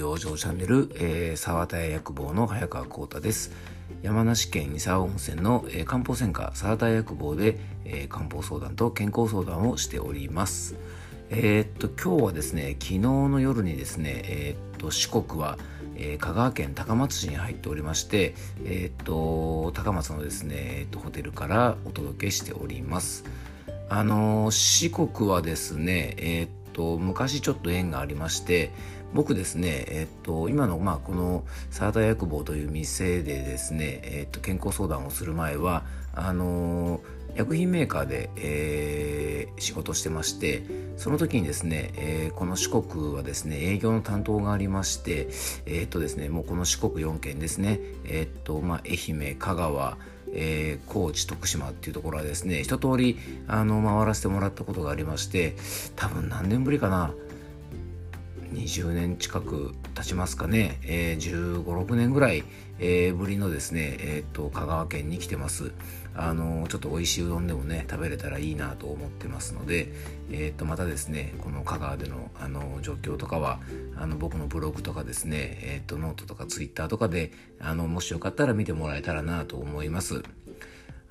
養生チャンネル、えー、沢田屋薬房の早川幸太です山梨県三沢温泉の、えー、漢方専科沢田屋薬房で、えー、漢方相談と健康相談をしておりますえー、っと今日はですね昨日の夜にですねえー、っと四国はえー、香川県高松市に入っておりまして、えー、っと高松のですね、えー、っとホテルからお届けしております。あの四国はですね、えっと昔ちょっと縁がありまして僕ですね、えっと、今の、まあ、このサーター薬房という店でですね、えっと、健康相談をする前はあの薬品メーカーで、えー、仕事してましてその時にですね、えー、この四国はですね営業の担当がありましてえ、っとですねもうこの四国4県ですねえっとまあ愛媛香川えー、高知徳島っていうところはですね一通りあの回らせてもらったことがありまして多分何年ぶりかな20年近く経ちますかね、えー、1 5 6年ぐらい、えー、ぶりのですね、えーと、香川県に来てます。あのちょっと美味しいうどんでもね食べれたらいいなと思ってますので、えーと、またですねこの香川でのあの状況とかはあの僕のブログとかですね、えーと、ノートとかツイッターとかであのもしよかったら見てもらえたらなと思います。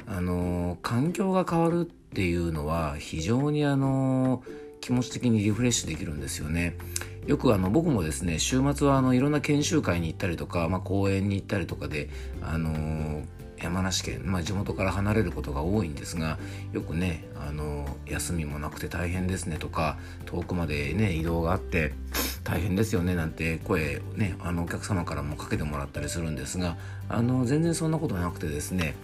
あの環境が変わるっていうのは非常にあの気持ち的にリフレッシュできるんですよね。よくあの僕もですね週末はあのいろんな研修会に行ったりとか、まあ、講演に行ったりとかで、あのー、山梨県、まあ、地元から離れることが多いんですがよくね、あのー、休みもなくて大変ですねとか遠くまでね移動があって大変ですよねなんて声ねあのお客様からもかけてもらったりするんですがあの全然そんなことなくてですね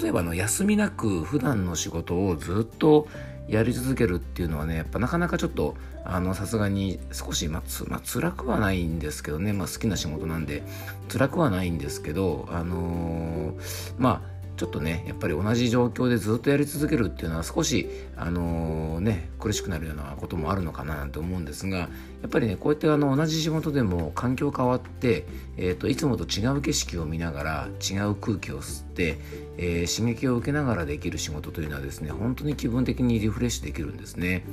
例えばあの休みなく普段の仕事をずっとやり続けるっていうのはねやっぱなかなかちょっとあのさすがに少し、まつまあ、辛くはないんですけどね、まあ、好きな仕事なんで辛くはないんですけどあのー、まあちょっとねやっぱり同じ状況でずっとやり続けるっていうのは少しあのー、ね苦しくなるようなこともあるのかななんて思うんですがやっぱりねこうやってあの同じ仕事でも環境変わって、えーと、いつもと違う景色を見ながら違う空気を吸って、えー、刺激を受けながらできる仕事というのはですね本当に気分的にリフレッシュできるんですね。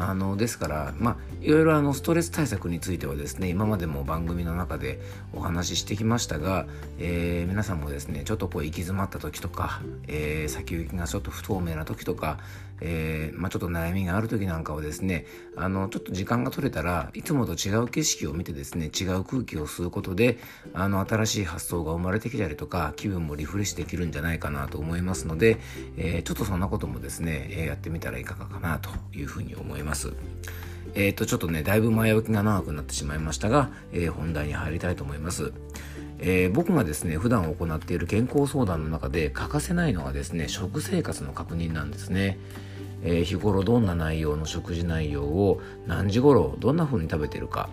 あのですからまあいろいろあのストレス対策についてはですね今までも番組の中でお話ししてきましたが、えー、皆さんもですねちょっとこう行き詰まった時とか、えー、先行きがちょっと不透明な時とか、えー、まあ、ちょっと悩みがある時なんかはですねあのちょっと時間が取れたらいつもと違う景色を見てですね違う空気を吸うことであの新しい発想が生まれてきたりとか気分もリフレッシュできるんじゃないかなと思いますので、えちょっとそんなこともですね、えやってみたらいかがかなというふうに思います。えっ、ー、と、ちょっとね、だいぶ前置きが長くなってしまいましたが、えー、本題に入りたいと思います。えー、僕がですね、普段行っている健康相談の中で欠かせないのがですね、食生活の確認なんですね。えー、日頃どんな内容の食事内容を何時頃どんな風に食べてるか、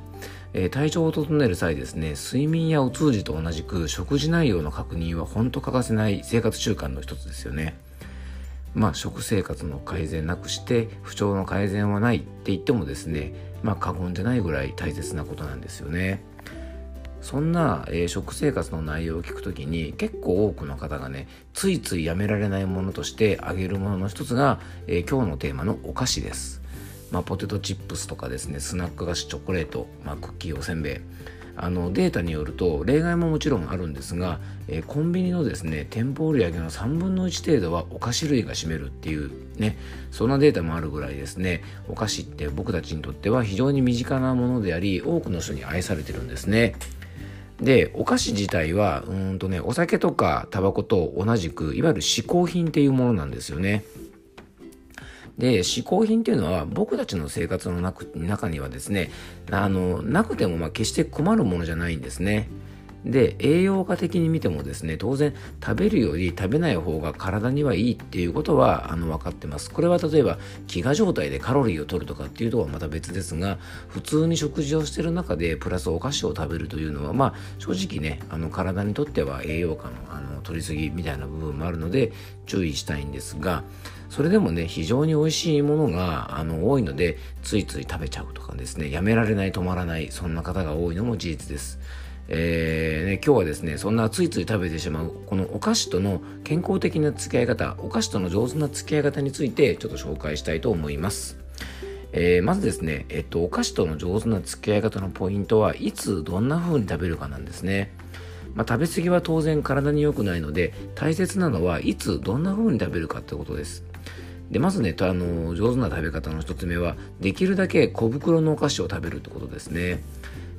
えー、体調を整える際ですね睡眠やお通じと同じく食事内容の確認は本当欠かせない生活習慣の一つですよね。まあ、食生活の改善なくして不調の改善はないって言ってもですねまあ過言でないぐらい大切なことなんですよね。そんな、えー、食生活の内容を聞くときに結構多くの方がねついついやめられないものとして挙げるものの一つが、えー、今日のテーマのお菓子です。まあ、ポテトチップスとかですねスナック菓子チョコレート、まあ、クッキーおせんべいあのデータによると例外ももちろんあるんですが、えー、コンビニのですね店舗売上の3分の1程度はお菓子類が占めるっていうねそんなデータもあるぐらいですねお菓子って僕たちにとっては非常に身近なものであり多くの人に愛されてるんですね。でお菓子自体はうんとねお酒とかタバコと同じくいわゆる嗜好品っていうものなんですよね。で、嗜好品っていうのは僕たちの生活の中にはですね、あの、なくてもまあ決して困るものじゃないんですね。で、栄養価的に見てもですね、当然食べるより食べない方が体にはいいっていうことはあの分かってます。これは例えば飢餓状態でカロリーを取るとかっていうとはまた別ですが、普通に食事をしてる中でプラスお菓子を食べるというのは、まあ正直ね、あの体にとっては栄養価のあの取りすぎみたいな部分もあるので注意したいんですが、それでもね、非常に美味しいものがあの多いので、ついつい食べちゃうとかですね、やめられない、止まらない、そんな方が多いのも事実です。えーね、今日はですね、そんなついつい食べてしまう、このお菓子との健康的な付き合い方、お菓子との上手な付き合い方についてちょっと紹介したいと思います。えー、まずですね、えっと、お菓子との上手な付き合い方のポイントはいつどんな風に食べるかなんですね。まあ、食べ過ぎは当然体に良くないので大切なのはいつどんな風に食べるかってことです。でまずねあの上手な食べ方の一つ目はできるだけ小袋のお菓子を食べるってことですね。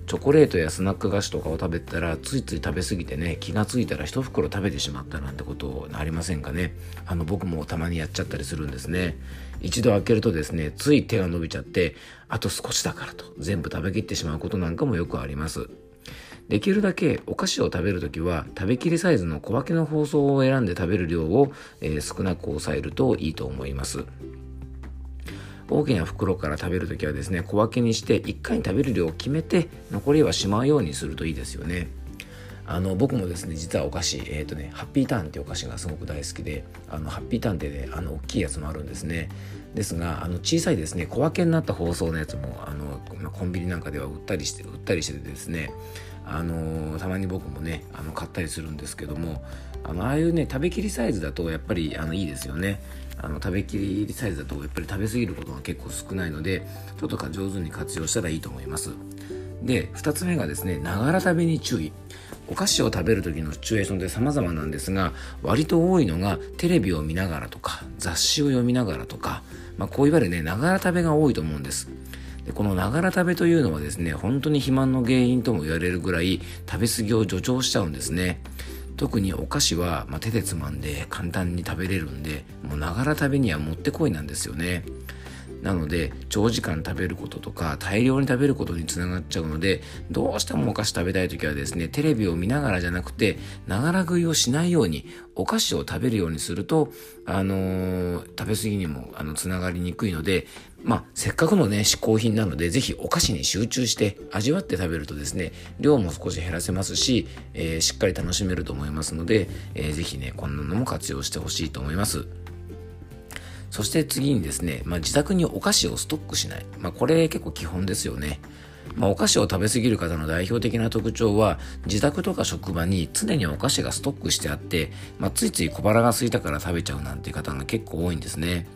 チョコレートやスナック菓子とかを食べたらついつい食べ過ぎてね気がついたら一袋食べてしまったなんてことありませんかね。あの僕もたまにやっちゃったりするんですね。一度開けるとですねつい手が伸びちゃってあと少しだからと全部食べきってしまうことなんかもよくあります。できるだけお菓子を食べるときは食べきりサイズの小分けの包装を選んで食べる量を、えー、少なく抑えるといいと思います。大きな袋から食べる時はですね小分けにして1回に食べる量を決めて残りはしまうようにするといいですよね。あの僕もですね実はお菓子えっ、ー、とねハッピーターンっていうお菓子がすごく大好きであのハッピーターンってねあの大きいやつもあるんですね。ですがあの小さいですね小分けになった包装のやつもあのコンビニなんかでは売ったりして売ったりしててですねあのたまに僕もねあの買ったりするんですけどもあのああいうね食べきりサイズだとやっぱりあのいいですよね。あの食べきりサイズだとやっぱり食べ過ぎることが結構少ないのでちょっと上手に活用したらいいと思います。で2つ目がですねながら食べに注意。お菓子を食べる時のシチュエーションって様々なんですが割と多いのがテレビを見ながらとか雑誌を読みながらとか、まあ、こういわゆるねながら食べが多いと思うんです。でこのながら食べというのはですね本当に肥満の原因とも言われるぐらい食べ過ぎを助長しちゃうんですね。特にお菓子は、まあ、手でつまんで簡単に食べれるんでもうながら食べにはもってこいなんですよね。なので長時間食べることとか大量に食べることにつながっちゃうのでどうしてもお菓子食べたい時はですねテレビを見ながらじゃなくてながら食いをしないようにお菓子を食べるようにするとあのー、食べ過ぎにもあのつながりにくいのでまあ、せっかくのね、嗜好品なので、ぜひお菓子に集中して味わって食べるとですね、量も少し減らせますし、えー、しっかり楽しめると思いますので、えー、ぜひね、こんなのも活用してほしいと思います。そして次にですね、まあ、自宅にお菓子をストックしない。まあ、これ結構基本ですよね。まあ、お菓子を食べ過ぎる方の代表的な特徴は、自宅とか職場に常にお菓子がストックしてあって、まあ、ついつい小腹が空いたから食べちゃうなんていう方が結構多いんですね。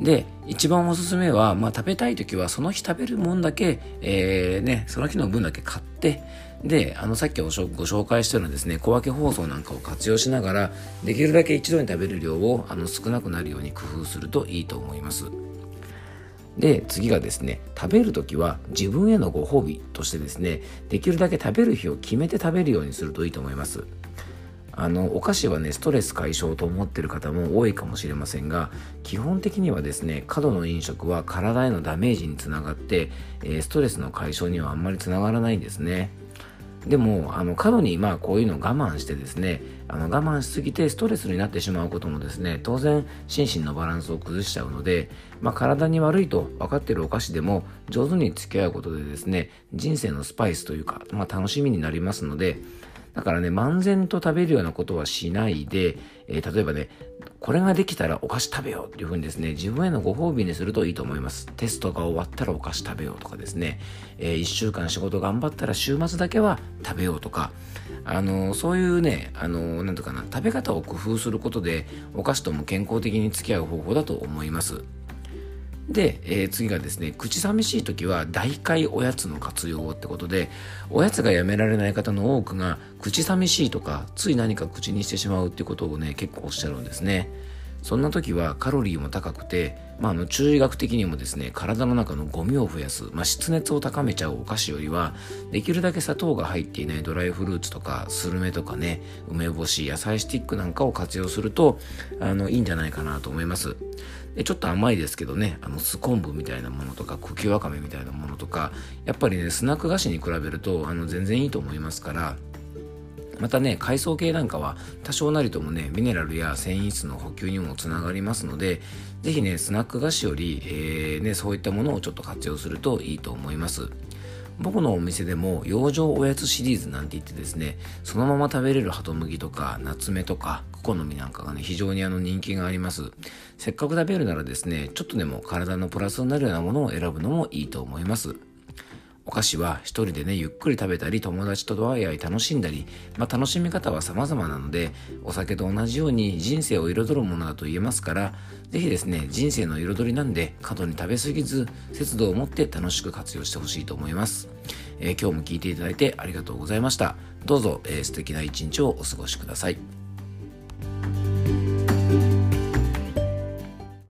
で、一番おすすめは、まあ、食べたい時はその日食べるもんだけ、えー、ね、その日の分だけ買って、で、あの、さっきご紹介したようなですね、小分け包装なんかを活用しながら、できるだけ一度に食べる量をあの少なくなるように工夫するといいと思います。で、次がですね、食べるときは自分へのご褒美としてですね、できるだけ食べる日を決めて食べるようにするといいと思います。あのお菓子はねストレス解消と思ってる方も多いかもしれませんが基本的にはですね過度の飲食は体へのダメージにつながって、えー、ストレスの解消にはあんまりつながらないんですねでもあの過度にまあこういうのを我慢してですねあの我慢しすぎてストレスになってしまうこともですね当然心身のバランスを崩しちゃうので、まあ、体に悪いと分かっているお菓子でも上手に付き合うことでですね人生のスパイスというか、まあ、楽しみになりますのでだからね、漫然と食べるようなことはしないで、えー、例えばね、これができたらお菓子食べようっていうふうにですね、自分へのご褒美にするといいと思います。テストが終わったらお菓子食べようとかですね、えー、1週間仕事頑張ったら週末だけは食べようとか、あのー、そういうね、あのー、なんとかな、食べ方を工夫することで、お菓子とも健康的に付き合う方法だと思います。で、えー、次がですね、口寂しい時は大会おやつの活用ってことで、おやつがやめられない方の多くが、口寂しいとか、つい何か口にしてしまうってことをね、結構おっしゃるんですね。そんな時はカロリーも高くて、まあ、あの中医学的にもですね、体の中のゴミを増やす、まあ、湿熱を高めちゃうお菓子よりは、できるだけ砂糖が入っていないドライフルーツとか、スルメとかね、梅干し、野菜スティックなんかを活用すると、あの、いいんじゃないかなと思います。でちょっと甘いですけどね、あの、酢昆布みたいなものとか、茎わかめみたいなものとか、やっぱりね、スナック菓子に比べると、あの、全然いいと思いますから、またね、海藻系なんかは多少なりともね、ミネラルや繊維質の補給にもつながりますので、ぜひね、スナック菓子より、えー、ね、そういったものをちょっと活用するといいと思います。僕のお店でも養生おやつシリーズなんて言ってですね、そのまま食べれるハトムギとか、ナツメとか、クコの実なんかがね、非常にあの人気があります。せっかく食べるならですね、ちょっとでも体のプラスになるようなものを選ぶのもいいと思います。お菓子は一人でね、ゆっくり食べたり、友達とワイワイ楽しんだり、まあ楽しみ方は様々なので、お酒と同じように人生を彩るものだと言えますから、ぜひですね、人生の彩りなんで、過度に食べ過ぎず、節度を持って楽しく活用してほしいと思います。えー、今日も聞いていただいてありがとうございました。どうぞ、えー、素敵な一日をお過ごしください。